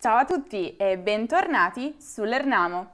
Ciao a tutti e bentornati sull'Ernamo.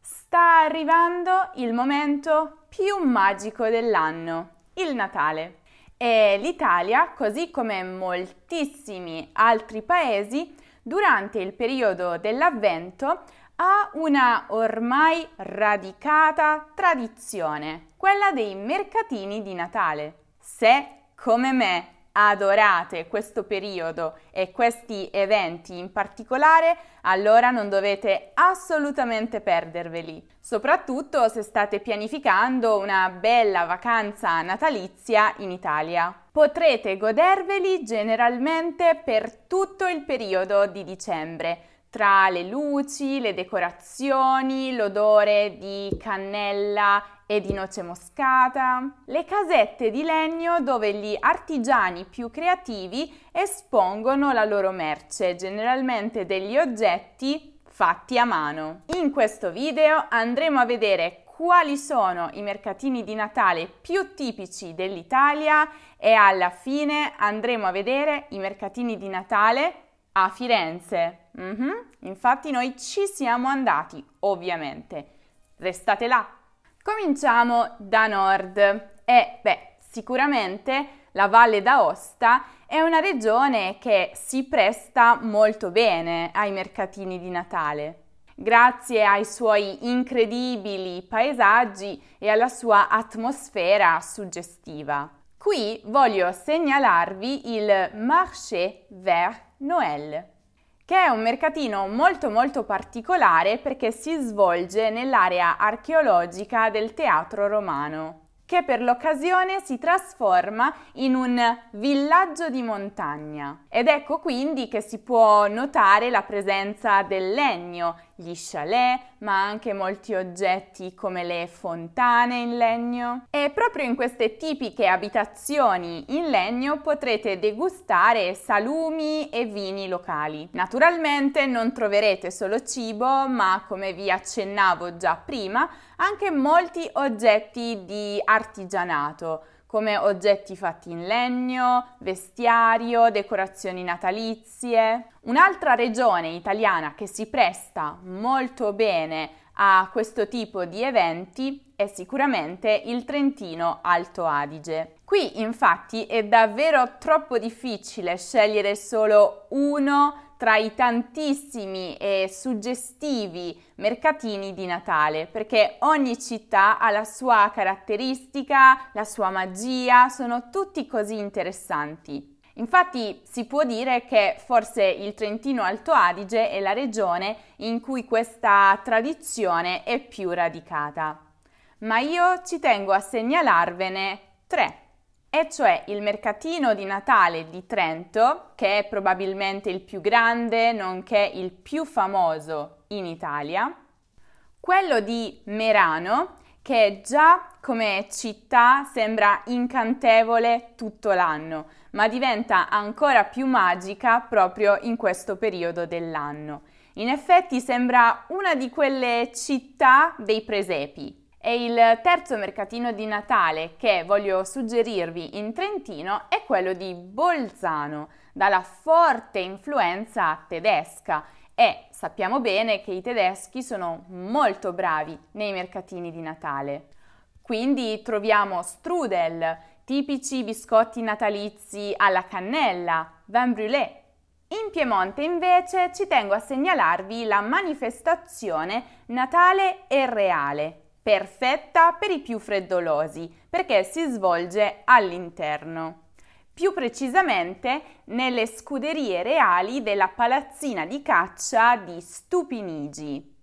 Sta arrivando il momento più magico dell'anno, il Natale. E l'Italia, così come moltissimi altri paesi, durante il periodo dell'Avvento ha una ormai radicata tradizione, quella dei mercatini di Natale. Se, come me, adorate questo periodo e questi eventi in particolare, allora non dovete assolutamente perderveli, soprattutto se state pianificando una bella vacanza natalizia in Italia. Potrete goderveli generalmente per tutto il periodo di dicembre tra le luci, le decorazioni, l'odore di cannella e di noce moscata, le casette di legno dove gli artigiani più creativi espongono la loro merce, generalmente degli oggetti fatti a mano. In questo video andremo a vedere quali sono i mercatini di Natale più tipici dell'Italia e alla fine andremo a vedere i mercatini di Natale a Firenze. Mm-hmm. Infatti noi ci siamo andati, ovviamente. Restate là. Cominciamo da nord e, beh, sicuramente la Valle d'Aosta è una regione che si presta molto bene ai mercatini di Natale. Grazie ai suoi incredibili paesaggi e alla sua atmosfera suggestiva. Qui voglio segnalarvi il Marché Vert Noël, che è un mercatino molto molto particolare perché si svolge nell'area archeologica del teatro romano che per l'occasione si trasforma in un villaggio di montagna. Ed ecco quindi che si può notare la presenza del legno, gli chalet, ma anche molti oggetti come le fontane in legno. E proprio in queste tipiche abitazioni in legno potrete degustare salumi e vini locali. Naturalmente non troverete solo cibo, ma come vi accennavo già prima, anche molti oggetti di artigianato come oggetti fatti in legno, vestiario, decorazioni natalizie. Un'altra regione italiana che si presta molto bene a questo tipo di eventi è sicuramente il Trentino Alto Adige. Qui infatti è davvero troppo difficile scegliere solo uno tra i tantissimi e suggestivi mercatini di Natale, perché ogni città ha la sua caratteristica, la sua magia, sono tutti così interessanti. Infatti si può dire che forse il Trentino Alto Adige è la regione in cui questa tradizione è più radicata. Ma io ci tengo a segnalarvene tre e cioè il mercatino di Natale di Trento, che è probabilmente il più grande, nonché il più famoso in Italia, quello di Merano, che già come città sembra incantevole tutto l'anno, ma diventa ancora più magica proprio in questo periodo dell'anno. In effetti sembra una di quelle città dei presepi, e il terzo mercatino di Natale che voglio suggerirvi in Trentino è quello di Bolzano, dalla forte influenza tedesca e sappiamo bene che i tedeschi sono molto bravi nei mercatini di Natale. Quindi troviamo strudel, tipici biscotti natalizi alla cannella, vin brûlé. In Piemonte invece ci tengo a segnalarvi la manifestazione Natale e Reale, perfetta per i più freddolosi perché si svolge all'interno. Più precisamente nelle scuderie reali della palazzina di caccia di Stupinigi,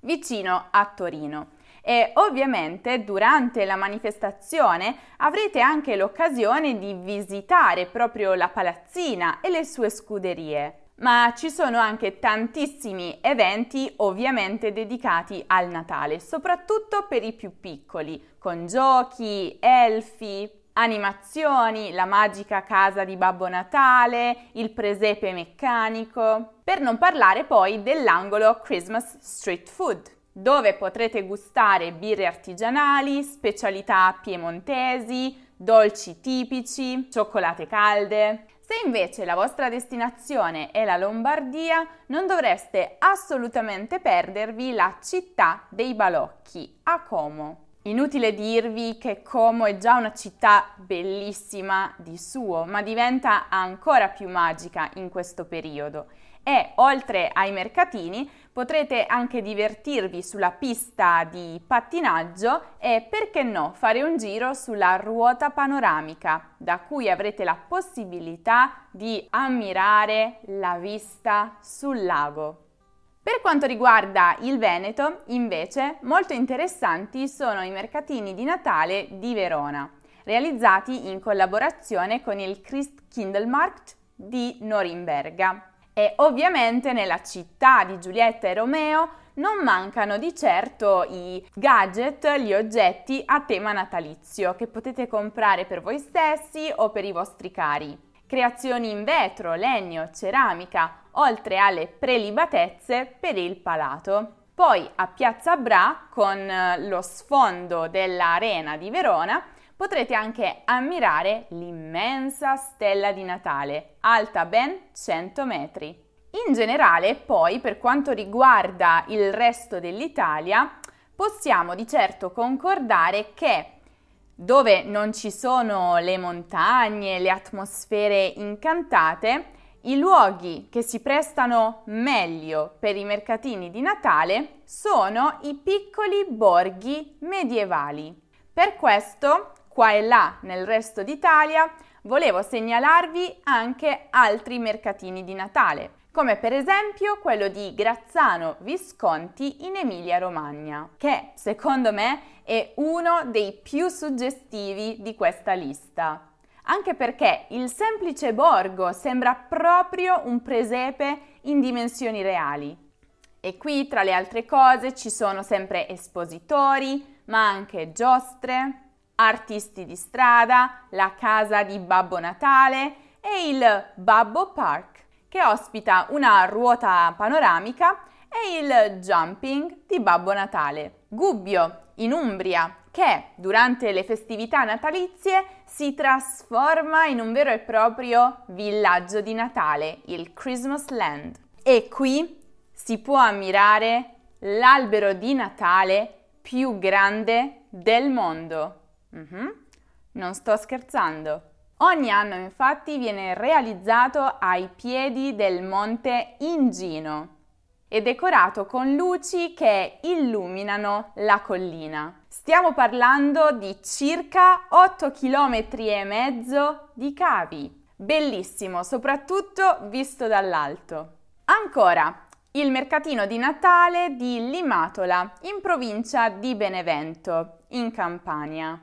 vicino a Torino. E ovviamente durante la manifestazione avrete anche l'occasione di visitare proprio la palazzina e le sue scuderie ma ci sono anche tantissimi eventi ovviamente dedicati al Natale, soprattutto per i più piccoli, con giochi, elfi, animazioni, la magica casa di Babbo Natale, il presepe meccanico, per non parlare poi dell'angolo Christmas Street Food dove potrete gustare birre artigianali, specialità piemontesi, dolci tipici, cioccolate calde. Se invece la vostra destinazione è la Lombardia, non dovreste assolutamente perdervi la città dei balocchi, a Como. Inutile dirvi che Como è già una città bellissima di suo, ma diventa ancora più magica in questo periodo e oltre ai mercatini potrete anche divertirvi sulla pista di pattinaggio e perché no fare un giro sulla ruota panoramica da cui avrete la possibilità di ammirare la vista sul lago. Per quanto riguarda il Veneto, invece, molto interessanti sono i mercatini di Natale di Verona, realizzati in collaborazione con il Christkindlmarkt di Norimberga. E ovviamente nella città di Giulietta e Romeo non mancano di certo i gadget, gli oggetti a tema natalizio che potete comprare per voi stessi o per i vostri cari. Creazioni in vetro, legno, ceramica, oltre alle prelibatezze per il palato. Poi a Piazza Bra, con lo sfondo dell'arena di Verona, potrete anche ammirare l'immensa stella di Natale, alta ben 100 metri. In generale, poi, per quanto riguarda il resto dell'Italia, possiamo di certo concordare che dove non ci sono le montagne, le atmosfere incantate, i luoghi che si prestano meglio per i mercatini di Natale sono i piccoli borghi medievali. Per questo qua e là nel resto d'Italia, volevo segnalarvi anche altri mercatini di Natale, come per esempio quello di Grazzano Visconti in Emilia-Romagna, che secondo me è uno dei più suggestivi di questa lista. Anche perché il semplice borgo sembra proprio un presepe in dimensioni reali. E qui, tra le altre cose, ci sono sempre espositori, ma anche giostre, artisti di strada, la casa di Babbo Natale e il Babbo Park, che ospita una ruota panoramica e il jumping di Babbo Natale. Gubbio, in Umbria, che durante le festività natalizie si trasforma in un vero e proprio villaggio di Natale, il Christmas Land. E qui si può ammirare l'albero di Natale più grande del mondo. Mm-hmm. Non sto scherzando. Ogni anno infatti viene realizzato ai piedi del monte Ingino e decorato con luci che illuminano la collina. Stiamo parlando di circa 8 km e mezzo di cavi. Bellissimo, soprattutto visto dall'alto. Ancora, il mercatino di Natale di Limatola, in provincia di Benevento, in Campania.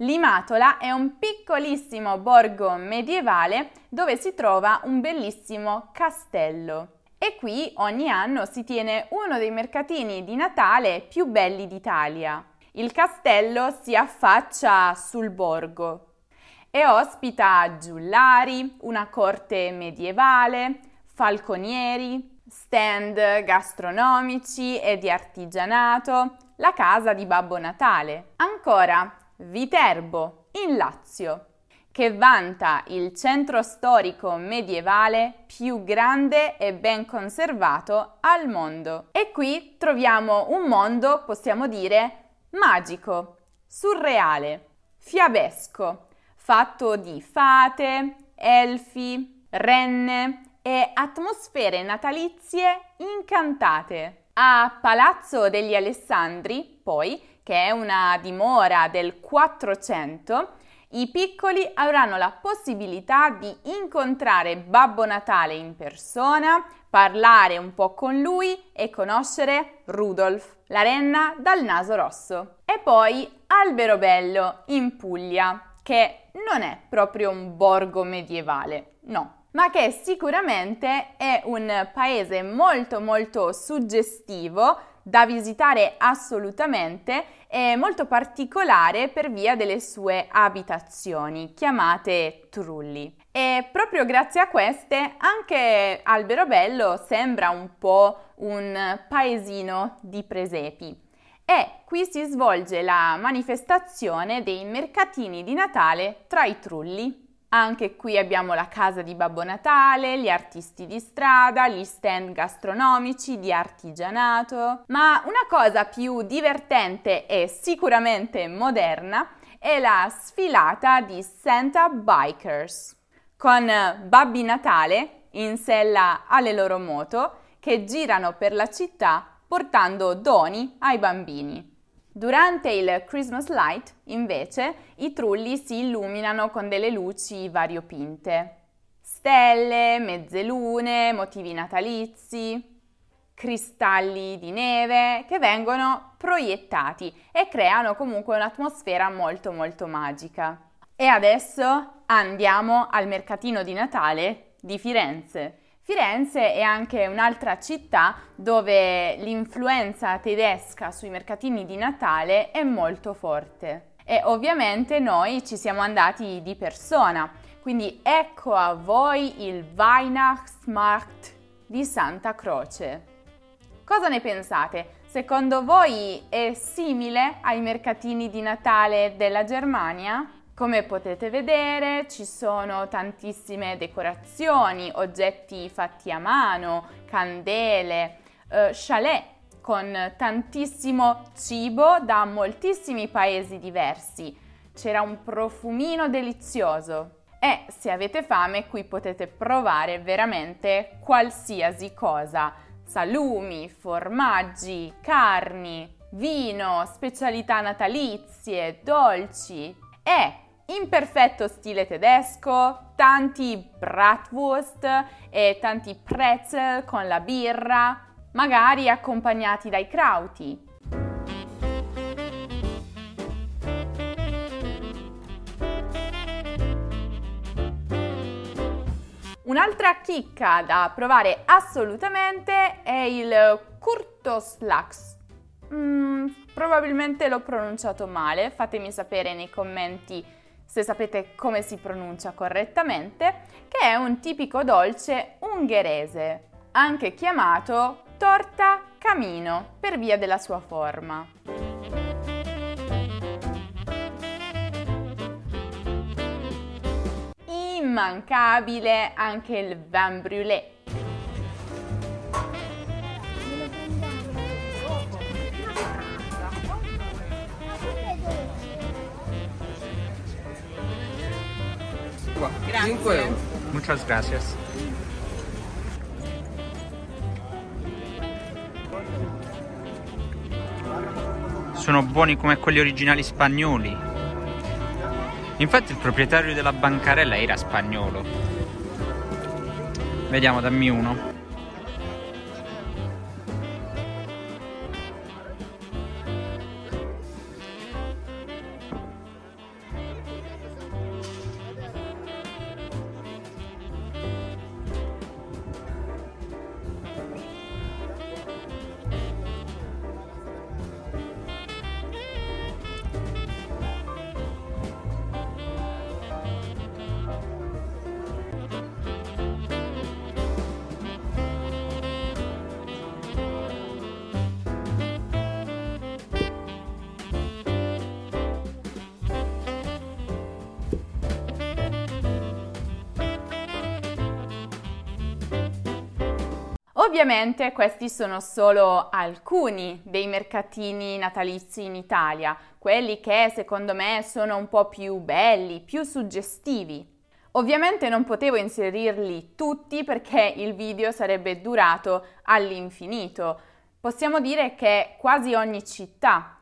Limatola è un piccolissimo borgo medievale dove si trova un bellissimo castello. E qui ogni anno si tiene uno dei mercatini di Natale più belli d'Italia. Il castello si affaccia sul borgo e ospita giullari, una corte medievale, falconieri, stand gastronomici e di artigianato, la casa di Babbo Natale. Ancora, Viterbo, in Lazio, che vanta il centro storico medievale più grande e ben conservato al mondo. E qui troviamo un mondo, possiamo dire, magico, surreale, fiabesco, fatto di fate, elfi, renne e atmosfere natalizie incantate. A Palazzo degli Alessandri, poi, che è una dimora del 400, i piccoli avranno la possibilità di incontrare Babbo Natale in persona, parlare un po' con lui e conoscere Rudolf, la renna dal naso rosso. E poi Alberobello in Puglia, che non è proprio un borgo medievale, no, ma che sicuramente è un paese molto molto suggestivo da visitare assolutamente è molto particolare per via delle sue abitazioni, chiamate trulli. E proprio grazie a queste anche Alberobello sembra un po' un paesino di presepi. E qui si svolge la manifestazione dei mercatini di Natale tra i trulli. Anche qui abbiamo la casa di Babbo Natale, gli artisti di strada, gli stand gastronomici di artigianato. Ma una cosa più divertente e sicuramente moderna è la sfilata di Santa Bikers, con Babbi Natale in sella alle loro moto che girano per la città portando doni ai bambini. Durante il Christmas Light, invece, i trulli si illuminano con delle luci variopinte. Stelle, mezzelune, motivi natalizi, cristalli di neve che vengono proiettati e creano comunque un'atmosfera molto molto magica. E adesso andiamo al mercatino di Natale di Firenze. Firenze è anche un'altra città dove l'influenza tedesca sui mercatini di Natale è molto forte e ovviamente noi ci siamo andati di persona. Quindi ecco a voi il Weihnachtsmarkt di Santa Croce. Cosa ne pensate? Secondo voi è simile ai mercatini di Natale della Germania? Come potete vedere ci sono tantissime decorazioni, oggetti fatti a mano, candele, eh, chalet con tantissimo cibo da moltissimi paesi diversi. C'era un profumino delizioso e se avete fame qui potete provare veramente qualsiasi cosa. Salumi, formaggi, carni, vino, specialità natalizie, dolci e in perfetto stile tedesco, tanti bratwurst e tanti pretzel con la birra, magari accompagnati dai krauti. Un'altra chicca da provare assolutamente è il Kurtoslachs. Mm, probabilmente l'ho pronunciato male, fatemi sapere nei commenti se sapete come si pronuncia correttamente, che è un tipico dolce ungherese, anche chiamato torta camino per via della sua forma. Immancabile anche il vin brûlé Grazie. 5 euro. Muchas gracias. Sono buoni come quelli originali spagnoli. Infatti il proprietario della bancarella era spagnolo. Vediamo, dammi uno. Ovviamente questi sono solo alcuni dei mercatini natalizi in Italia, quelli che secondo me sono un po' più belli, più suggestivi. Ovviamente non potevo inserirli tutti perché il video sarebbe durato all'infinito. Possiamo dire che quasi ogni città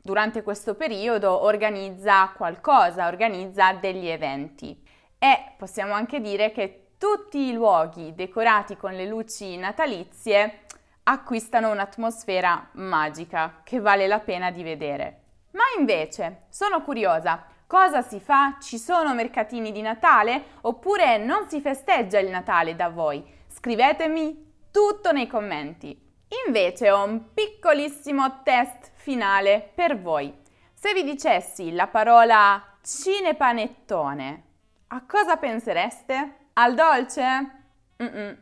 durante questo periodo organizza qualcosa, organizza degli eventi. E possiamo anche dire che tutti i luoghi decorati con le luci natalizie acquistano un'atmosfera magica che vale la pena di vedere. Ma invece, sono curiosa, cosa si fa? Ci sono mercatini di Natale oppure non si festeggia il Natale da voi? Scrivetemi tutto nei commenti. Invece ho un piccolissimo test finale per voi. Se vi dicessi la parola cinepanettone, a cosa pensereste? Al dolce? Mm-mm.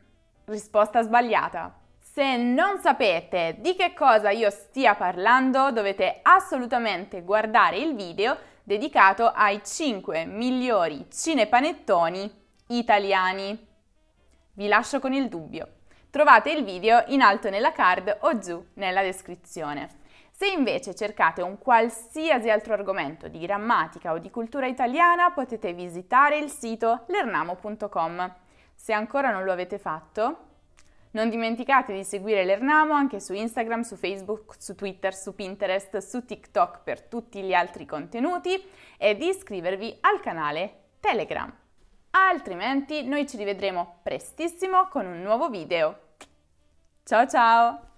Risposta sbagliata. Se non sapete di che cosa io stia parlando, dovete assolutamente guardare il video dedicato ai 5 migliori cinepanettoni italiani. Vi lascio con il dubbio. Trovate il video in alto nella card o giù nella descrizione. Se invece cercate un qualsiasi altro argomento di grammatica o di cultura italiana potete visitare il sito lernamo.com. Se ancora non lo avete fatto, non dimenticate di seguire l'Ernamo anche su Instagram, su Facebook, su Twitter, su Pinterest, su TikTok per tutti gli altri contenuti e di iscrivervi al canale Telegram. Altrimenti noi ci rivedremo prestissimo con un nuovo video. Ciao ciao!